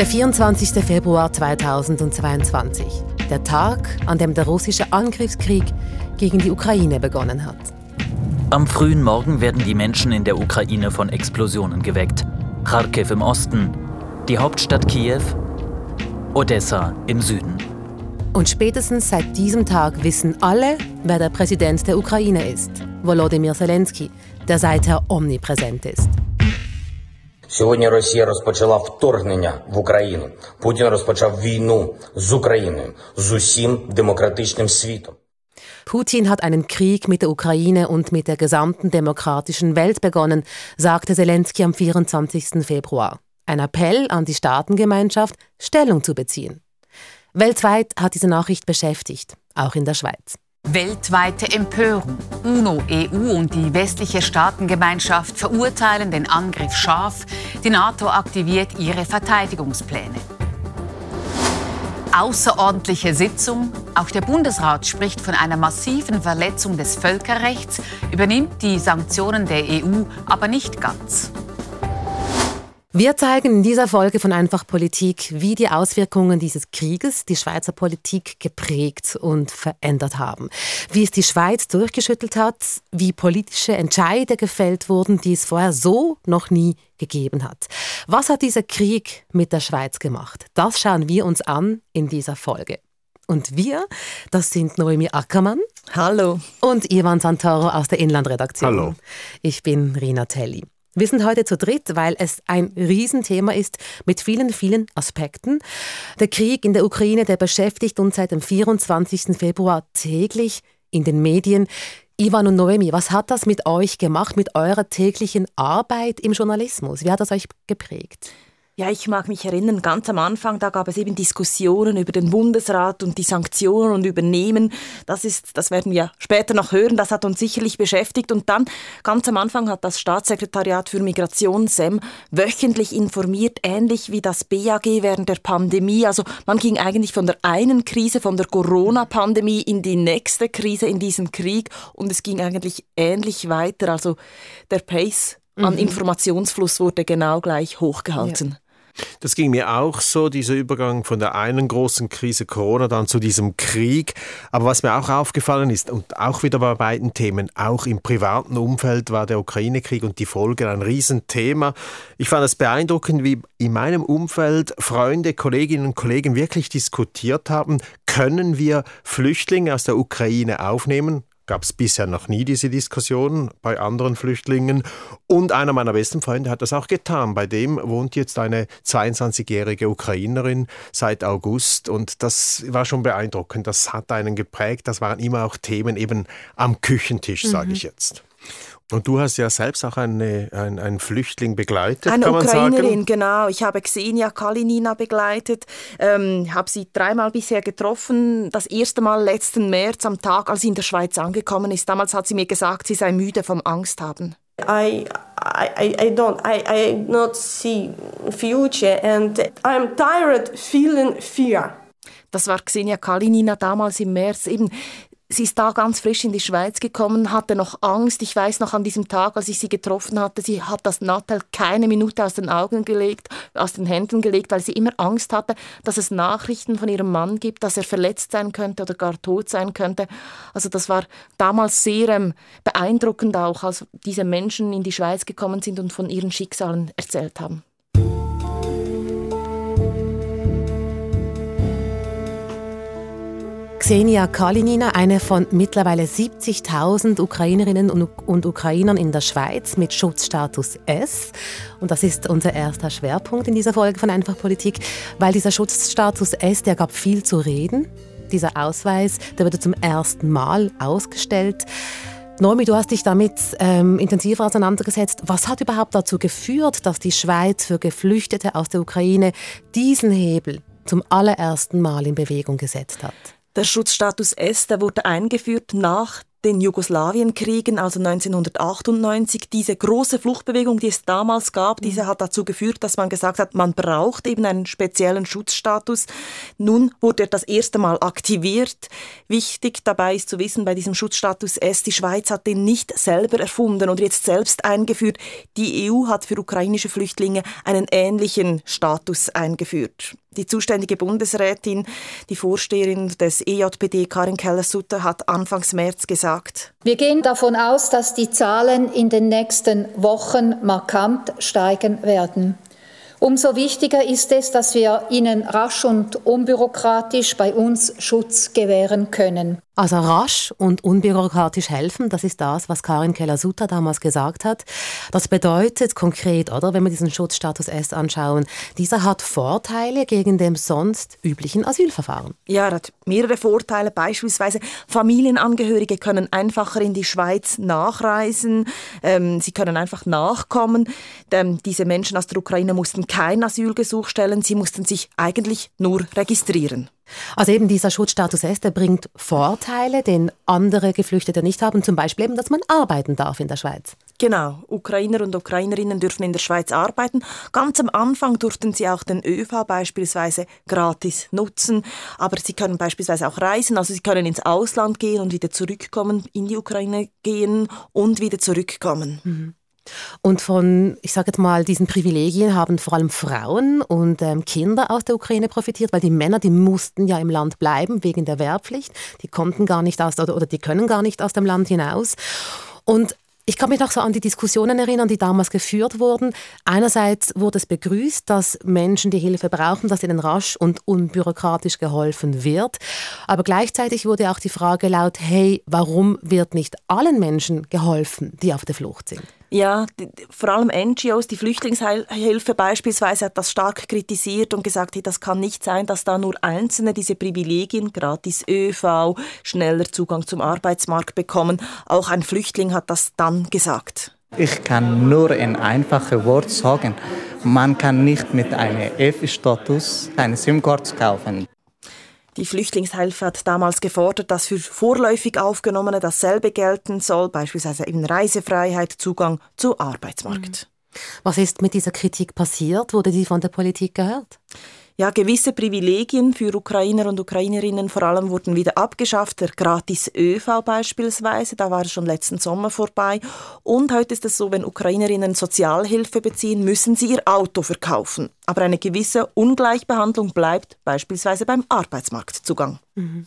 Der 24. Februar 2022. Der Tag, an dem der russische Angriffskrieg gegen die Ukraine begonnen hat. Am frühen Morgen werden die Menschen in der Ukraine von Explosionen geweckt. Kharkiv im Osten, die Hauptstadt Kiew, Odessa im Süden. Und spätestens seit diesem Tag wissen alle, wer der Präsident der Ukraine ist. Volodymyr Zelensky, der seither omnipräsent ist. Сьогодні Росія розпочала вторгнення в Україну. Путін розпочав війну з Україною, з усім демократичним світом. Putin hat einen Krieg mit der Ukraine und mit der gesamten demokratischen Welt begonnen, sagte Zelensky am 24. Februar. Ein Appell an die Staatengemeinschaft, Stellung zu beziehen. Weltweit hat diese Nachricht beschäftigt, auch in der Schweiz. Weltweite Empörung. UNO, EU und die westliche Staatengemeinschaft verurteilen den Angriff scharf. Die NATO aktiviert ihre Verteidigungspläne. Außerordentliche Sitzung. Auch der Bundesrat spricht von einer massiven Verletzung des Völkerrechts, übernimmt die Sanktionen der EU aber nicht ganz. Wir zeigen in dieser Folge von Einfach Politik, wie die Auswirkungen dieses Krieges die Schweizer Politik geprägt und verändert haben. Wie es die Schweiz durchgeschüttelt hat, wie politische Entscheide gefällt wurden, die es vorher so noch nie gegeben hat. Was hat dieser Krieg mit der Schweiz gemacht? Das schauen wir uns an in dieser Folge. Und wir, das sind Noemi Ackermann. Hallo. Und Ivan Santoro aus der Inlandredaktion. Hallo. Ich bin Rina Telli. Wir sind heute zu dritt, weil es ein Riesenthema ist mit vielen, vielen Aspekten. Der Krieg in der Ukraine, der beschäftigt uns seit dem 24. Februar täglich in den Medien. Ivan und Noemi, was hat das mit euch gemacht, mit eurer täglichen Arbeit im Journalismus? Wie hat das euch geprägt? Ja, ich mag mich erinnern, ganz am Anfang, da gab es eben Diskussionen über den Bundesrat und die Sanktionen und Übernehmen. Das ist, das werden wir später noch hören, das hat uns sicherlich beschäftigt. Und dann, ganz am Anfang hat das Staatssekretariat für Migration, SEM, wöchentlich informiert, ähnlich wie das BAG während der Pandemie. Also man ging eigentlich von der einen Krise, von der Corona-Pandemie in die nächste Krise, in diesen Krieg. Und es ging eigentlich ähnlich weiter. Also der Pace an mhm. Informationsfluss wurde genau gleich hochgehalten. Ja. Das ging mir auch so, dieser Übergang von der einen großen Krise Corona dann zu diesem Krieg. Aber was mir auch aufgefallen ist, und auch wieder bei beiden Themen, auch im privaten Umfeld war der Ukraine-Krieg und die Folgen ein Riesenthema. Ich fand es beeindruckend, wie in meinem Umfeld Freunde, Kolleginnen und Kollegen wirklich diskutiert haben, können wir Flüchtlinge aus der Ukraine aufnehmen? Gab es bisher noch nie diese Diskussion bei anderen Flüchtlingen. Und einer meiner besten Freunde hat das auch getan. Bei dem wohnt jetzt eine 22-jährige Ukrainerin seit August. Und das war schon beeindruckend. Das hat einen geprägt. Das waren immer auch Themen eben am Küchentisch, sage mhm. ich jetzt. Und du hast ja selbst auch eine, ein, einen Flüchtling begleitet, eine kann man Ukrainerin, sagen? genau. Ich habe Xenia Kalinina begleitet, ähm, habe sie dreimal bisher getroffen. Das erste Mal letzten März am Tag, als sie in der Schweiz angekommen ist. Damals hat sie mir gesagt, sie sei müde vom Angst haben. I, I, I don't, I, I not see future and I'm tired feeling fear. Das war Xenia Kalinina damals im März. Eben, Sie ist da ganz frisch in die Schweiz gekommen, hatte noch Angst. Ich weiß noch an diesem Tag, als ich sie getroffen hatte, sie hat das Nattel keine Minute aus den Augen gelegt, aus den Händen gelegt, weil sie immer Angst hatte, dass es Nachrichten von ihrem Mann gibt, dass er verletzt sein könnte oder gar tot sein könnte. Also das war damals sehr ähm, beeindruckend auch, als diese Menschen in die Schweiz gekommen sind und von ihren Schicksalen erzählt haben. Xenia Kalinina, eine von mittlerweile 70.000 Ukrainerinnen und Ukrainern in der Schweiz mit Schutzstatus S. Und das ist unser erster Schwerpunkt in dieser Folge von Einfach Politik, weil dieser Schutzstatus S, der gab viel zu reden. Dieser Ausweis, der wurde zum ersten Mal ausgestellt. Noemi, du hast dich damit ähm, intensiver auseinandergesetzt. Was hat überhaupt dazu geführt, dass die Schweiz für Geflüchtete aus der Ukraine diesen Hebel zum allerersten Mal in Bewegung gesetzt hat? Der Schutzstatus S, der wurde eingeführt nach den Jugoslawienkriegen, also 1998. Diese große Fluchtbewegung, die es damals gab, mhm. diese hat dazu geführt, dass man gesagt hat, man braucht eben einen speziellen Schutzstatus. Nun wurde er das erste Mal aktiviert. Wichtig dabei ist zu wissen, bei diesem Schutzstatus S, die Schweiz hat den nicht selber erfunden oder jetzt selbst eingeführt. Die EU hat für ukrainische Flüchtlinge einen ähnlichen Status eingeführt. Die zuständige Bundesrätin, die Vorsteherin des EJPD, Karin Keller-Sutter, hat Anfangs März gesagt, Wir gehen davon aus, dass die Zahlen in den nächsten Wochen markant steigen werden. Umso wichtiger ist es, dass wir ihnen rasch und unbürokratisch bei uns Schutz gewähren können. Also rasch und unbürokratisch helfen, das ist das, was Karin Keller-Sutter damals gesagt hat. Das bedeutet konkret, oder, wenn wir diesen Schutzstatus S anschauen, dieser hat Vorteile gegen dem sonst üblichen Asylverfahren. Ja, er hat mehrere Vorteile. Beispielsweise Familienangehörige können einfacher in die Schweiz nachreisen. Ähm, sie können einfach nachkommen. Ähm, diese Menschen aus der Ukraine mussten kein Asylgesuch stellen. Sie mussten sich eigentlich nur registrieren. Also eben dieser Schutzstatus S, der bringt Vorteile, den andere Geflüchtete nicht haben, zum Beispiel eben, dass man arbeiten darf in der Schweiz. Genau, Ukrainer und Ukrainerinnen dürfen in der Schweiz arbeiten. Ganz am Anfang durften sie auch den ÖV beispielsweise gratis nutzen, aber sie können beispielsweise auch reisen, also sie können ins Ausland gehen und wieder zurückkommen, in die Ukraine gehen und wieder zurückkommen. Mhm. Und von, ich sage jetzt mal, diesen Privilegien haben vor allem Frauen und ähm, Kinder aus der Ukraine profitiert, weil die Männer, die mussten ja im Land bleiben wegen der Wehrpflicht. Die konnten gar nicht aus, oder, oder die können gar nicht aus dem Land hinaus. Und ich kann mich noch so an die Diskussionen erinnern, die damals geführt wurden. Einerseits wurde es begrüßt, dass Menschen die Hilfe brauchen, dass ihnen rasch und unbürokratisch geholfen wird. Aber gleichzeitig wurde auch die Frage laut, hey, warum wird nicht allen Menschen geholfen, die auf der Flucht sind? Ja, die, vor allem NGOs, die Flüchtlingshilfe beispielsweise, hat das stark kritisiert und gesagt, hey, das kann nicht sein, dass da nur Einzelne diese Privilegien, gratis ÖV, schneller Zugang zum Arbeitsmarkt bekommen. Auch ein Flüchtling hat das dann gesagt. Ich kann nur ein einfaches Wort sagen. Man kann nicht mit einem F-Status eine SIM-Card kaufen. Die Flüchtlingshilfe hat damals gefordert, dass für vorläufig Aufgenommene dasselbe gelten soll, beispielsweise eben Reisefreiheit, Zugang zum Arbeitsmarkt. Mhm. Was ist mit dieser Kritik passiert? Wurde die von der Politik gehört? Ja, gewisse Privilegien für Ukrainer und Ukrainerinnen vor allem wurden wieder abgeschafft. Der gratis ÖV beispielsweise, da war schon letzten Sommer vorbei. Und heute ist es so, wenn Ukrainerinnen Sozialhilfe beziehen, müssen sie ihr Auto verkaufen. Aber eine gewisse Ungleichbehandlung bleibt beispielsweise beim Arbeitsmarktzugang. Mhm.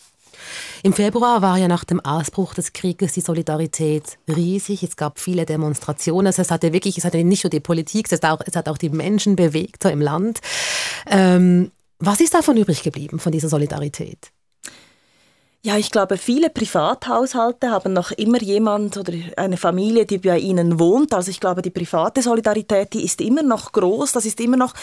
Im Februar war ja nach dem Ausbruch des Krieges die Solidarität riesig. Es gab viele Demonstrationen. Es hatte wirklich, es hatte nicht nur die Politik, es hat auch, es hat auch die Menschen bewegt im Land. Ähm, was ist davon übrig geblieben, von dieser Solidarität? Ja, ich glaube, viele Privathaushalte haben noch immer jemand oder eine Familie, die bei ihnen wohnt. Also ich glaube, die private Solidarität, die ist immer noch groß. Das ist immer noch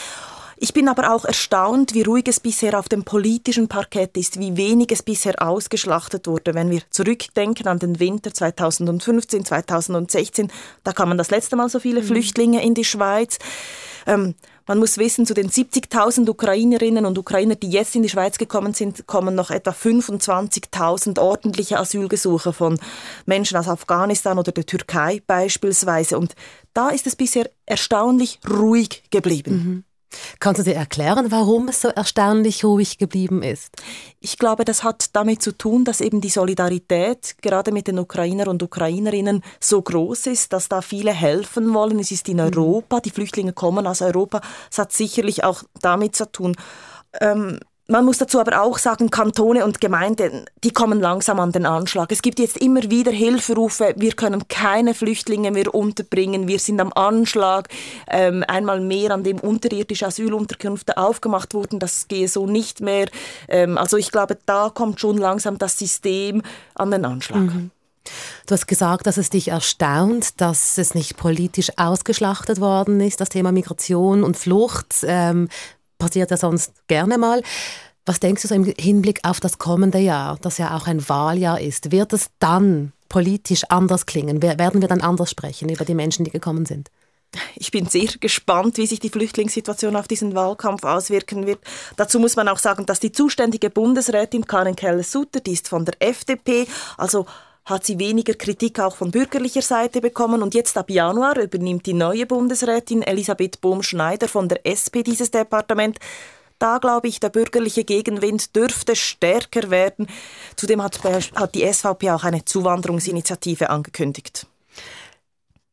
ich bin aber auch erstaunt, wie ruhig es bisher auf dem politischen Parkett ist, wie wenig es bisher ausgeschlachtet wurde. Wenn wir zurückdenken an den Winter 2015, 2016, da kamen das letzte Mal so viele mhm. Flüchtlinge in die Schweiz. Ähm, man muss wissen, zu den 70.000 Ukrainerinnen und Ukrainer, die jetzt in die Schweiz gekommen sind, kommen noch etwa 25.000 ordentliche Asylgesuche von Menschen aus Afghanistan oder der Türkei beispielsweise. Und da ist es bisher erstaunlich ruhig geblieben. Mhm. Kannst du dir erklären, warum es so erstaunlich ruhig geblieben ist? Ich glaube, das hat damit zu tun, dass eben die Solidarität gerade mit den Ukrainer und Ukrainerinnen so groß ist, dass da viele helfen wollen. Es ist in mhm. Europa, die Flüchtlinge kommen aus Europa. Es hat sicherlich auch damit zu tun. Ähm, man muss dazu aber auch sagen, Kantone und Gemeinden, die kommen langsam an den Anschlag. Es gibt jetzt immer wieder Hilferufe, wir können keine Flüchtlinge mehr unterbringen, wir sind am Anschlag. Ähm, einmal mehr, an dem unterirdische Asylunterkünfte aufgemacht wurden, das gehe so nicht mehr. Ähm, also ich glaube, da kommt schon langsam das System an den Anschlag. Mhm. Du hast gesagt, dass es dich erstaunt, dass es nicht politisch ausgeschlachtet worden ist, das Thema Migration und Flucht. Ähm, passiert ja sonst gerne mal. Was denkst du so im Hinblick auf das kommende Jahr, das ja auch ein Wahljahr ist? Wird es dann politisch anders klingen? Werden wir dann anders sprechen über die Menschen, die gekommen sind? Ich bin sehr gespannt, wie sich die Flüchtlingssituation auf diesen Wahlkampf auswirken wird. Dazu muss man auch sagen, dass die zuständige Bundesrätin Karin Keller-Sutter, die ist von der FDP, also hat sie weniger Kritik auch von bürgerlicher Seite bekommen. Und jetzt ab Januar übernimmt die neue Bundesrätin Elisabeth Bohm-Schneider von der SP dieses Departement. Da glaube ich, der bürgerliche Gegenwind dürfte stärker werden. Zudem hat, hat die SVP auch eine Zuwanderungsinitiative angekündigt.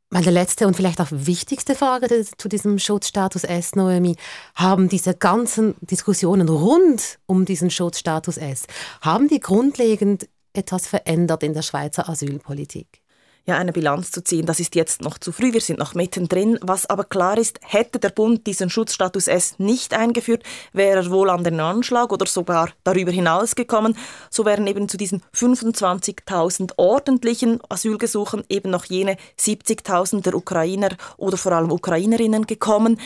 Meine letzte und vielleicht auch wichtigste Frage zu diesem Schutzstatus S, Noemi. Haben diese ganzen Diskussionen rund um diesen Schutzstatus S, haben die grundlegend etwas verändert in der Schweizer Asylpolitik? ja, eine Bilanz zu ziehen. Das ist jetzt noch zu früh, wir sind noch mittendrin. Was aber klar ist, hätte der Bund diesen Schutzstatus S nicht eingeführt, wäre er wohl an den Anschlag oder sogar darüber hinaus gekommen. So wären eben zu diesen 25.000 ordentlichen Asylgesuchen eben noch jene 70.000 der Ukrainer oder vor allem Ukrainerinnen gekommen.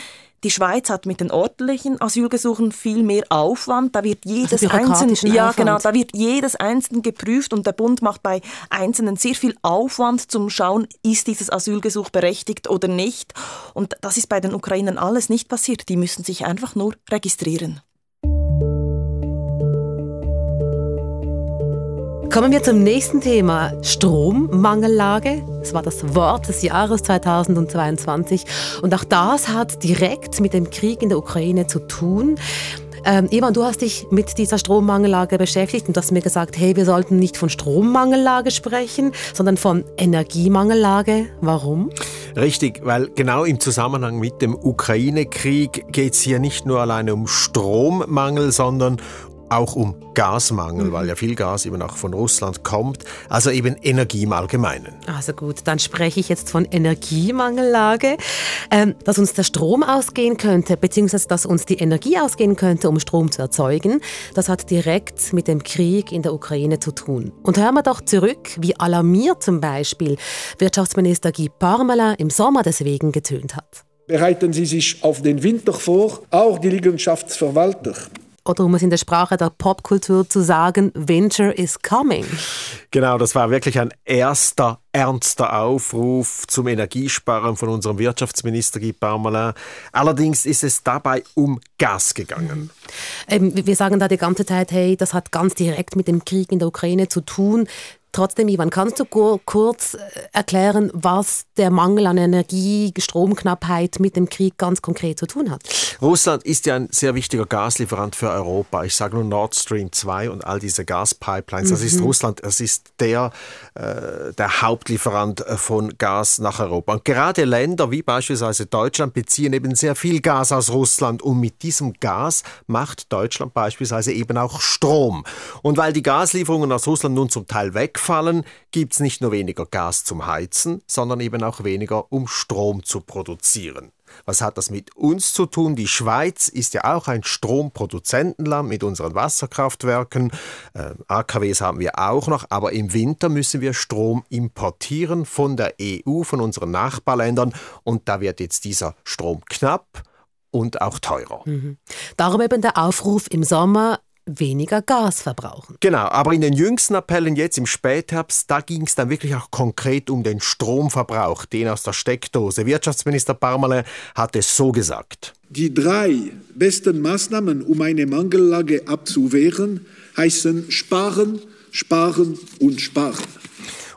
Die Schweiz hat mit den ordentlichen Asylgesuchen viel mehr Aufwand. Da wird jedes also einzelne, ja genau, da wird jedes einzelne geprüft und der Bund macht bei Einzelnen sehr viel Aufwand zum Schauen, ist dieses Asylgesuch berechtigt oder nicht. Und das ist bei den Ukrainern alles nicht passiert. Die müssen sich einfach nur registrieren. Kommen wir zum nächsten Thema, Strommangellage. Das war das Wort des Jahres 2022 und auch das hat direkt mit dem Krieg in der Ukraine zu tun. Ähm, Ivan, du hast dich mit dieser Strommangellage beschäftigt und hast mir gesagt, hey, wir sollten nicht von Strommangellage sprechen, sondern von Energiemangellage. Warum? Richtig, weil genau im Zusammenhang mit dem Ukraine-Krieg geht es hier nicht nur alleine um Strommangel, sondern auch um Gasmangel, mhm. weil ja viel Gas eben auch von Russland kommt, also eben Energie im Allgemeinen. Also gut, dann spreche ich jetzt von Energiemangellage, ähm, dass uns der Strom ausgehen könnte, beziehungsweise dass uns die Energie ausgehen könnte, um Strom zu erzeugen. Das hat direkt mit dem Krieg in der Ukraine zu tun. Und hören wir doch zurück, wie alarmiert zum Beispiel Wirtschaftsminister Guy Parmelin im Sommer deswegen getönt hat. Bereiten Sie sich auf den Winter vor, auch die Liegenschaftsverwalter oder um es in der Sprache der Popkultur zu sagen, Winter is coming. Genau, das war wirklich ein erster ernster Aufruf zum Energiesparen von unserem Wirtschaftsminister Guy Parmelin. Allerdings ist es dabei um Gas gegangen. Ähm, wir sagen da die ganze Zeit, hey, das hat ganz direkt mit dem Krieg in der Ukraine zu tun. Trotzdem, Ivan, kannst du kurz äh, erklären, was der Mangel an Energie, Stromknappheit mit dem Krieg ganz konkret zu tun hat? Russland ist ja ein sehr wichtiger Gaslieferant für Europa. Ich sage nur Nord Stream 2 und all diese Gaspipelines. Das ist mhm. Russland, es ist der, äh, der Hauptlieferant äh, von Gas nach Europa. Und gerade Länder wie beispielsweise Deutschland beziehen eben sehr viel Gas aus Russland und mit diesem Gas macht Deutschland beispielsweise eben auch Strom. Und weil die Gaslieferungen aus Russland nun zum Teil weg wegfallen, gibt es nicht nur weniger Gas zum Heizen, sondern eben auch weniger, um Strom zu produzieren. Was hat das mit uns zu tun? Die Schweiz ist ja auch ein Stromproduzentenland mit unseren Wasserkraftwerken. Äh, AKWs haben wir auch noch, aber im Winter müssen wir Strom importieren von der EU, von unseren Nachbarländern und da wird jetzt dieser Strom knapp und auch teurer. Mhm. Darum eben der Aufruf im Sommer, weniger Gas verbrauchen. Genau, aber in den jüngsten Appellen jetzt im Spätherbst, da ging es dann wirklich auch konkret um den Stromverbrauch, den aus der Steckdose. Wirtschaftsminister Parmale hat es so gesagt. Die drei besten Maßnahmen, um eine Mangellage abzuwehren, heißen sparen, sparen und sparen.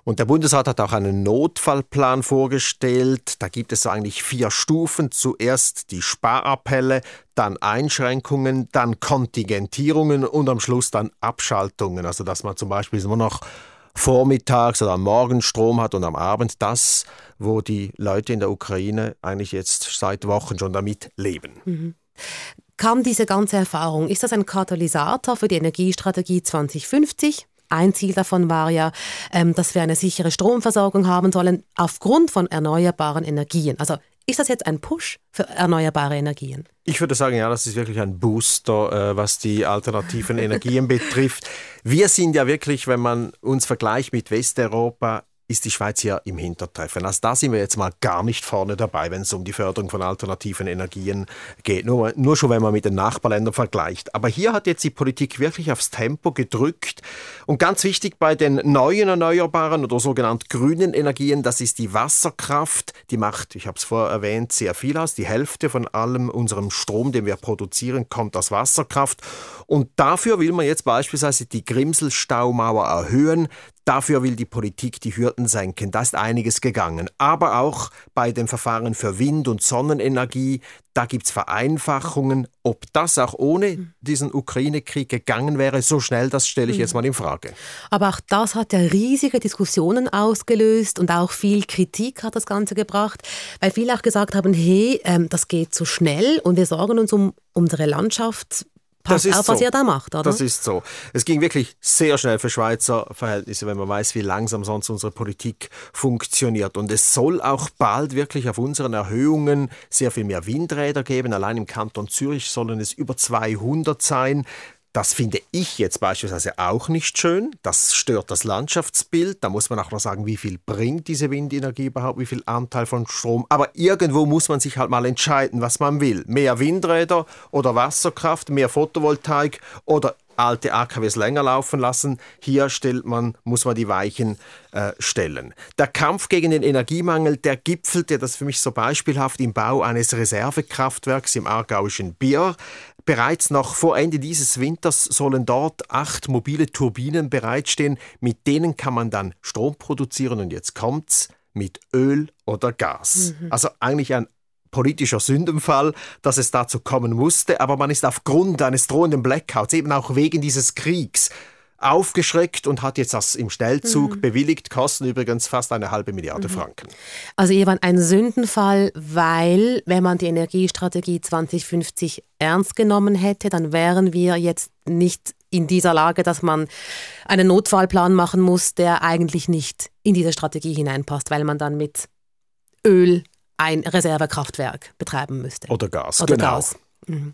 Und der Bundesrat hat auch einen Notfallplan vorgestellt. Da gibt es eigentlich vier Stufen. Zuerst die Sparappelle, dann Einschränkungen, dann Kontingentierungen und am Schluss dann Abschaltungen. Also dass man zum Beispiel nur noch vormittags oder am Morgen Strom hat und am Abend das, wo die Leute in der Ukraine eigentlich jetzt seit Wochen schon damit leben. Mhm. Kam diese ganze Erfahrung, ist das ein Katalysator für die Energiestrategie 2050? Ein Ziel davon war ja, ähm, dass wir eine sichere Stromversorgung haben sollen aufgrund von erneuerbaren Energien. Also ist das jetzt ein Push für erneuerbare Energien? Ich würde sagen, ja, das ist wirklich ein Booster, äh, was die alternativen Energien betrifft. Wir sind ja wirklich, wenn man uns vergleicht mit Westeuropa, ist die Schweiz hier im Hintertreffen. Also da sind wir jetzt mal gar nicht vorne dabei, wenn es um die Förderung von alternativen Energien geht. Nur, nur schon, wenn man mit den Nachbarländern vergleicht. Aber hier hat jetzt die Politik wirklich aufs Tempo gedrückt. Und ganz wichtig bei den neuen erneuerbaren oder sogenannten grünen Energien, das ist die Wasserkraft. Die macht, ich habe es vorher erwähnt, sehr viel aus. Die Hälfte von allem unserem Strom, den wir produzieren, kommt aus Wasserkraft. Und dafür will man jetzt beispielsweise die Grimselstaumauer erhöhen Dafür will die Politik die Hürden senken. Da ist einiges gegangen. Aber auch bei den Verfahren für Wind- und Sonnenenergie, da gibt es Vereinfachungen. Ob das auch ohne diesen Ukraine-Krieg gegangen wäre, so schnell, das stelle ich jetzt mal in Frage. Aber auch das hat ja riesige Diskussionen ausgelöst und auch viel Kritik hat das Ganze gebracht, weil viele auch gesagt haben, hey, ähm, das geht zu schnell und wir sorgen uns um unsere Landschaft Passt das ist auf, was so. ihr da macht, oder? Das ist so. Es ging wirklich sehr schnell für Schweizer Verhältnisse, wenn man weiß, wie langsam sonst unsere Politik funktioniert. Und es soll auch bald wirklich auf unseren Erhöhungen sehr viel mehr Windräder geben. Allein im Kanton Zürich sollen es über 200 sein. Das finde ich jetzt beispielsweise auch nicht schön. Das stört das Landschaftsbild. Da muss man auch noch sagen, wie viel bringt diese Windenergie überhaupt, wie viel Anteil von Strom. Aber irgendwo muss man sich halt mal entscheiden, was man will. Mehr Windräder oder Wasserkraft, mehr Photovoltaik oder alte AKWs länger laufen lassen. Hier stellt man, muss man die Weichen äh, stellen. Der Kampf gegen den Energiemangel, der gipfelte, das ist für mich so beispielhaft, im Bau eines Reservekraftwerks im aargauischen Bier. Bereits noch vor Ende dieses Winters sollen dort acht mobile Turbinen bereitstehen. Mit denen kann man dann Strom produzieren und jetzt kommt's mit Öl oder Gas. Mhm. Also eigentlich ein politischer Sündenfall, dass es dazu kommen musste, aber man ist aufgrund eines drohenden Blackouts, eben auch wegen dieses Kriegs, aufgeschreckt und hat jetzt das im Stellzug mhm. bewilligt, kosten übrigens fast eine halbe Milliarde mhm. Franken. Also Ivan, ein Sündenfall, weil wenn man die Energiestrategie 2050 ernst genommen hätte, dann wären wir jetzt nicht in dieser Lage, dass man einen Notfallplan machen muss, der eigentlich nicht in diese Strategie hineinpasst, weil man dann mit Öl ein Reservekraftwerk betreiben müsste. Oder Gas, Oder genau. Gas. Mhm.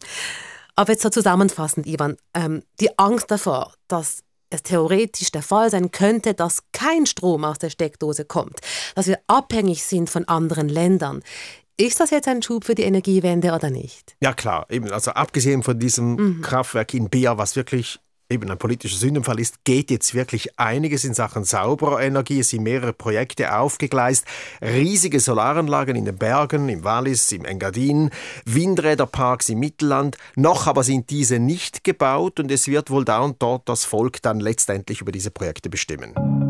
Aber jetzt so zusammenfassend, Ivan, ähm, die Angst davor, dass es theoretisch der Fall sein könnte, dass kein Strom aus der Steckdose kommt, dass wir abhängig sind von anderen Ländern. Ist das jetzt ein Schub für die Energiewende oder nicht? Ja klar, eben. Also abgesehen von diesem mhm. Kraftwerk in Bea, was wirklich eben ein politischer Sündenfall ist, geht jetzt wirklich einiges in Sachen sauberer Energie. Es sind mehrere Projekte aufgegleist, riesige Solaranlagen in den Bergen, im Wallis, im Engadin, Windräderparks im Mittelland. Noch aber sind diese nicht gebaut und es wird wohl da und dort das Volk dann letztendlich über diese Projekte bestimmen.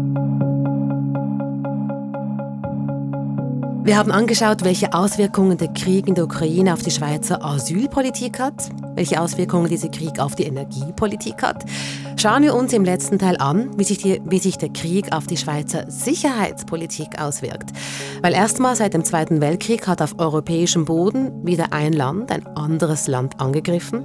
Wir haben angeschaut, welche Auswirkungen der Krieg in der Ukraine auf die Schweizer Asylpolitik hat, welche Auswirkungen dieser Krieg auf die Energiepolitik hat. Schauen wir uns im letzten Teil an, wie sich, die, wie sich der Krieg auf die Schweizer Sicherheitspolitik auswirkt. Weil erstmals seit dem Zweiten Weltkrieg hat auf europäischem Boden wieder ein Land ein anderes Land angegriffen.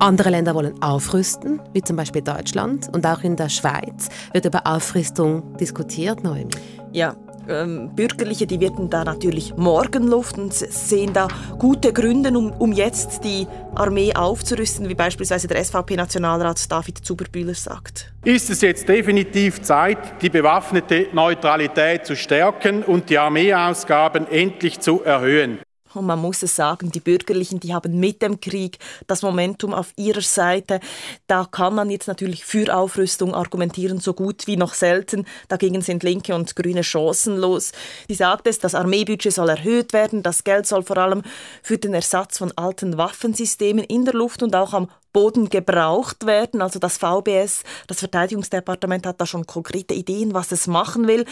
Andere Länder wollen aufrüsten, wie zum Beispiel Deutschland. Und auch in der Schweiz wird über Aufrüstung diskutiert, Noemi. Ja, ähm, Bürgerliche, die werden da natürlich Morgenluft und sehen da gute Gründe, um, um jetzt die Armee aufzurüsten, wie beispielsweise der SVP-Nationalrat David Zuberbühler sagt. Ist es jetzt definitiv Zeit, die bewaffnete Neutralität zu stärken und die Armeeausgaben endlich zu erhöhen? Und man muss es sagen, die Bürgerlichen, die haben mit dem Krieg das Momentum auf ihrer Seite. Da kann man jetzt natürlich für Aufrüstung argumentieren, so gut wie noch selten. Dagegen sind Linke und Grüne chancenlos. Die sagt es, das Armeebudget soll erhöht werden. Das Geld soll vor allem für den Ersatz von alten Waffensystemen in der Luft und auch am Boden gebraucht werden. Also das VBS, das Verteidigungsdepartement hat da schon konkrete Ideen, was es machen will.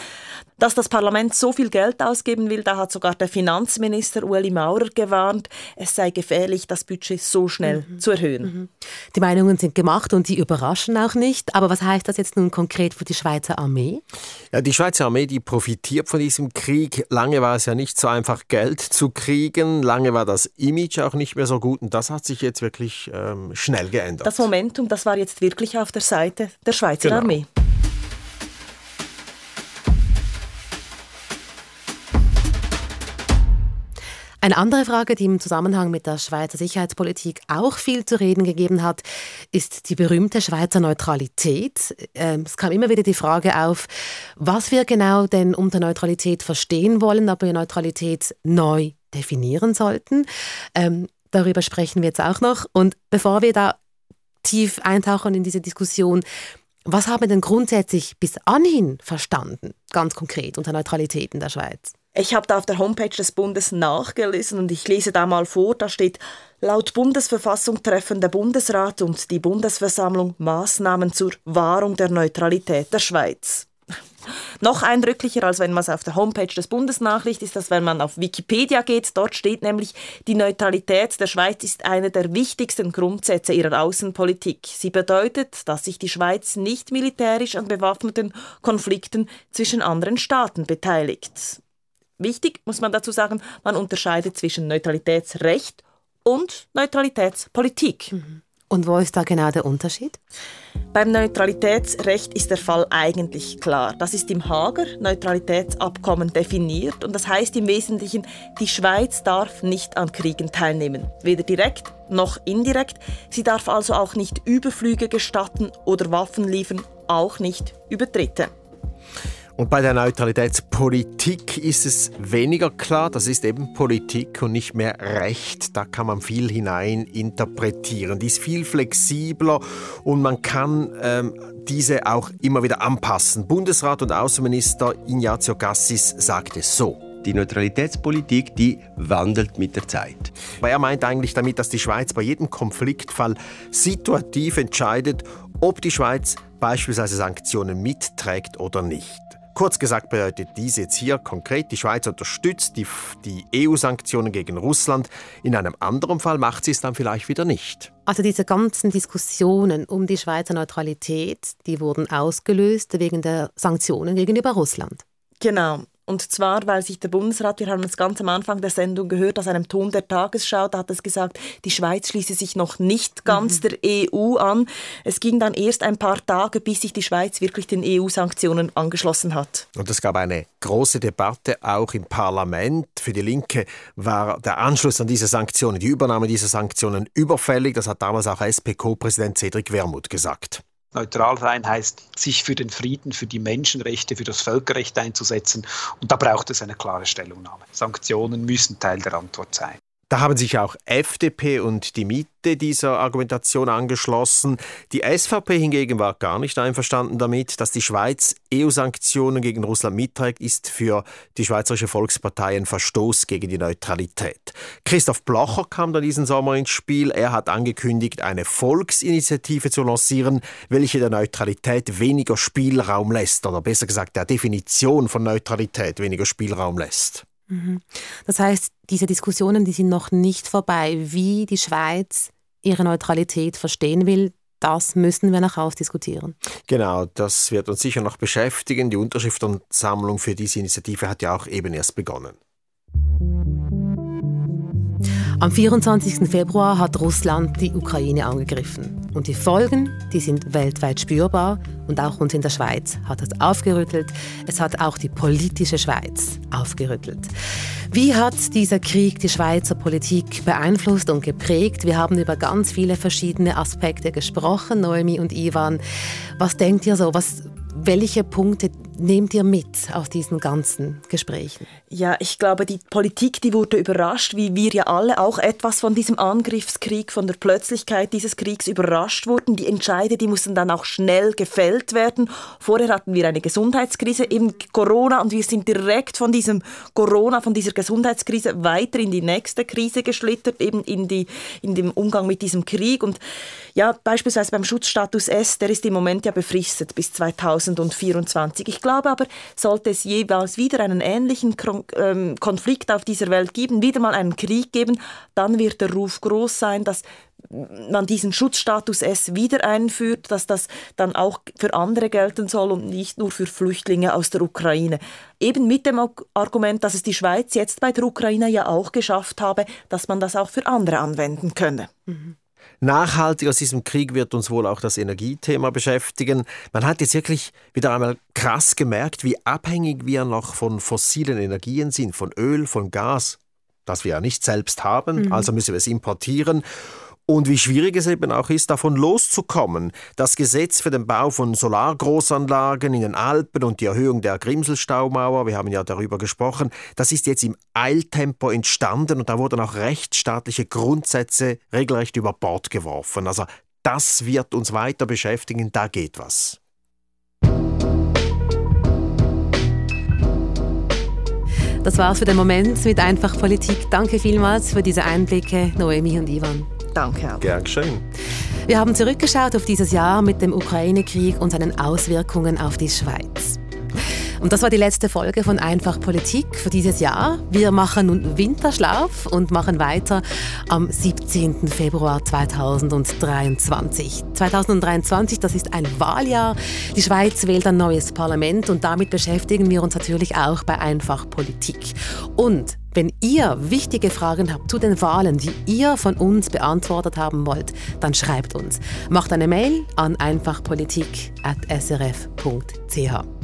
Dass das Parlament so viel Geld ausgeben will, da hat sogar der Finanzminister Ueli Maurer gewarnt, es sei gefährlich, das Budget so schnell mhm. zu erhöhen. Mhm. Die Meinungen sind gemacht und die überraschen auch nicht. Aber was heißt das jetzt nun konkret für die Schweizer Armee? Ja, die Schweizer Armee, die profitiert von diesem Krieg. Lange war es ja nicht so einfach, Geld zu kriegen. Lange war das Image auch nicht mehr so gut. Und das hat sich jetzt wirklich ähm, schnell schnell geändert. Das Momentum, das war jetzt wirklich auf der Seite der Schweizer genau. Armee. Eine andere Frage, die im Zusammenhang mit der Schweizer Sicherheitspolitik auch viel zu reden gegeben hat, ist die berühmte Schweizer Neutralität. Ähm, es kam immer wieder die Frage auf, was wir genau denn unter Neutralität verstehen wollen, ob wir Neutralität neu definieren sollten. Darüber sprechen wir jetzt auch noch. Und bevor wir da tief eintauchen in diese Diskussion, was haben wir denn grundsätzlich bis anhin verstanden, ganz konkret unter Neutralität in der Schweiz? Ich habe da auf der Homepage des Bundes nachgelesen und ich lese da mal vor, da steht, laut Bundesverfassung treffen der Bundesrat und die Bundesversammlung Maßnahmen zur Wahrung der Neutralität der Schweiz. Noch eindrücklicher, als wenn man es auf der Homepage des Bundesnachricht ist, dass wenn man auf Wikipedia geht, dort steht nämlich, die Neutralität der Schweiz ist einer der wichtigsten Grundsätze ihrer Außenpolitik. Sie bedeutet, dass sich die Schweiz nicht militärisch an bewaffneten Konflikten zwischen anderen Staaten beteiligt. Wichtig muss man dazu sagen, man unterscheidet zwischen Neutralitätsrecht und Neutralitätspolitik. Mhm. Und wo ist da genau der Unterschied? Beim Neutralitätsrecht ist der Fall eigentlich klar. Das ist im Hager Neutralitätsabkommen definiert und das heißt im Wesentlichen, die Schweiz darf nicht an Kriegen teilnehmen, weder direkt noch indirekt. Sie darf also auch nicht Überflüge gestatten oder Waffen liefern, auch nicht über Dritte. Und bei der Neutralitätspolitik ist es weniger klar, das ist eben Politik und nicht mehr Recht. Da kann man viel hinein interpretieren. Die ist viel flexibler und man kann ähm, diese auch immer wieder anpassen. Bundesrat und Außenminister Ignazio Gassis sagt es so. Die Neutralitätspolitik, die wandelt mit der Zeit. Aber er meint eigentlich damit, dass die Schweiz bei jedem Konfliktfall situativ entscheidet, ob die Schweiz beispielsweise Sanktionen mitträgt oder nicht. Kurz gesagt bedeutet dies jetzt hier konkret, die Schweiz unterstützt die, die EU-Sanktionen gegen Russland. In einem anderen Fall macht sie es dann vielleicht wieder nicht. Also diese ganzen Diskussionen um die Schweizer Neutralität, die wurden ausgelöst wegen der Sanktionen gegenüber Russland. Genau. Und zwar, weil sich der Bundesrat, wir haben es ganz am Anfang der Sendung gehört, aus einem Ton der Tagesschau, da hat es gesagt, die Schweiz schließe sich noch nicht ganz mhm. der EU an. Es ging dann erst ein paar Tage, bis sich die Schweiz wirklich den EU-Sanktionen angeschlossen hat. Und es gab eine große Debatte auch im Parlament. Für die Linke war der Anschluss an diese Sanktionen, die Übernahme dieser Sanktionen überfällig. Das hat damals auch SP-Co-Präsident Cedric Wermuth gesagt. Neutral sein heißt, sich für den Frieden, für die Menschenrechte, für das Völkerrecht einzusetzen. Und da braucht es eine klare Stellungnahme. Sanktionen müssen Teil der Antwort sein. Da haben sich auch FDP und die Mitte dieser Argumentation angeschlossen. Die SVP hingegen war gar nicht einverstanden damit, dass die Schweiz EU-Sanktionen gegen Russland mitträgt, ist für die Schweizerische Volkspartei ein Verstoß gegen die Neutralität. Christoph Blocher kam dann diesen Sommer ins Spiel. Er hat angekündigt, eine Volksinitiative zu lancieren, welche der Neutralität weniger Spielraum lässt, oder besser gesagt der Definition von Neutralität weniger Spielraum lässt. Mhm. Das heißt, diese Diskussionen, die sind noch nicht vorbei. Wie die Schweiz ihre Neutralität verstehen will, das müssen wir noch ausdiskutieren. Genau, das wird uns sicher noch beschäftigen. Die Unterschriftensammlung für diese Initiative hat ja auch eben erst begonnen. Am 24. Februar hat Russland die Ukraine angegriffen. Und die Folgen, die sind weltweit spürbar und auch uns in der Schweiz hat es aufgerüttelt. Es hat auch die politische Schweiz aufgerüttelt. Wie hat dieser Krieg die Schweizer Politik beeinflusst und geprägt? Wir haben über ganz viele verschiedene Aspekte gesprochen, Noemi und Ivan. Was denkt ihr so? Was, welche Punkte nehmt ihr mit aus diesen ganzen Gesprächen? Ja, ich glaube, die Politik, die wurde überrascht, wie wir ja alle auch etwas von diesem Angriffskrieg, von der Plötzlichkeit dieses Kriegs überrascht wurden. Die Entscheide, die mussten dann auch schnell gefällt werden. Vorher hatten wir eine Gesundheitskrise, eben Corona, und wir sind direkt von diesem Corona, von dieser Gesundheitskrise weiter in die nächste Krise geschlittert, eben in, die, in dem Umgang mit diesem Krieg. Und ja, beispielsweise beim Schutzstatus S, der ist im Moment ja befristet bis 2024. Ich glaube aber, sollte es jeweils wieder einen ähnlichen ähm, Konflikt auf dieser Welt geben, wieder mal einen Krieg geben, dann wird der Ruf groß sein, dass man diesen Schutzstatus S wieder einführt, dass das dann auch für andere gelten soll und nicht nur für Flüchtlinge aus der Ukraine. Eben mit dem Argument, dass es die Schweiz jetzt bei der Ukraine ja auch geschafft habe, dass man das auch für andere anwenden könne. Mhm. Nachhaltig aus diesem Krieg wird uns wohl auch das Energiethema beschäftigen. Man hat jetzt wirklich wieder einmal krass gemerkt, wie abhängig wir noch von fossilen Energien sind, von Öl, von Gas, das wir ja nicht selbst haben, mhm. also müssen wir es importieren und wie schwierig es eben auch ist, davon loszukommen. Das Gesetz für den Bau von Solargroßanlagen in den Alpen und die Erhöhung der Grimselstaumauer, wir haben ja darüber gesprochen, das ist jetzt im Eiltempo entstanden und da wurden auch rechtsstaatliche Grundsätze regelrecht über Bord geworfen. Also das wird uns weiter beschäftigen, da geht was. Das war's für den Moment mit Einfach Politik. Danke vielmals für diese Einblicke, Noemi und Ivan. Danke auch. Gern geschehen. Wir haben zurückgeschaut auf dieses Jahr mit dem Ukraine-Krieg und seinen Auswirkungen auf die Schweiz. Und das war die letzte Folge von Einfach Politik für dieses Jahr. Wir machen nun Winterschlaf und machen weiter am 17. Februar 2023. 2023, das ist ein Wahljahr. Die Schweiz wählt ein neues Parlament und damit beschäftigen wir uns natürlich auch bei Einfach Politik. Und wenn ihr wichtige Fragen habt zu den Wahlen, die ihr von uns beantwortet haben wollt, dann schreibt uns. Macht eine Mail an einfachpolitik.srf.ch.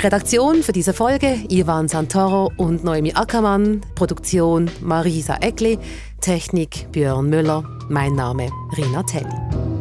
Redaktion für diese Folge Ivan Santoro und Noemi Ackermann, Produktion Marisa Eckli, Technik Björn Müller, mein Name Rina Telli.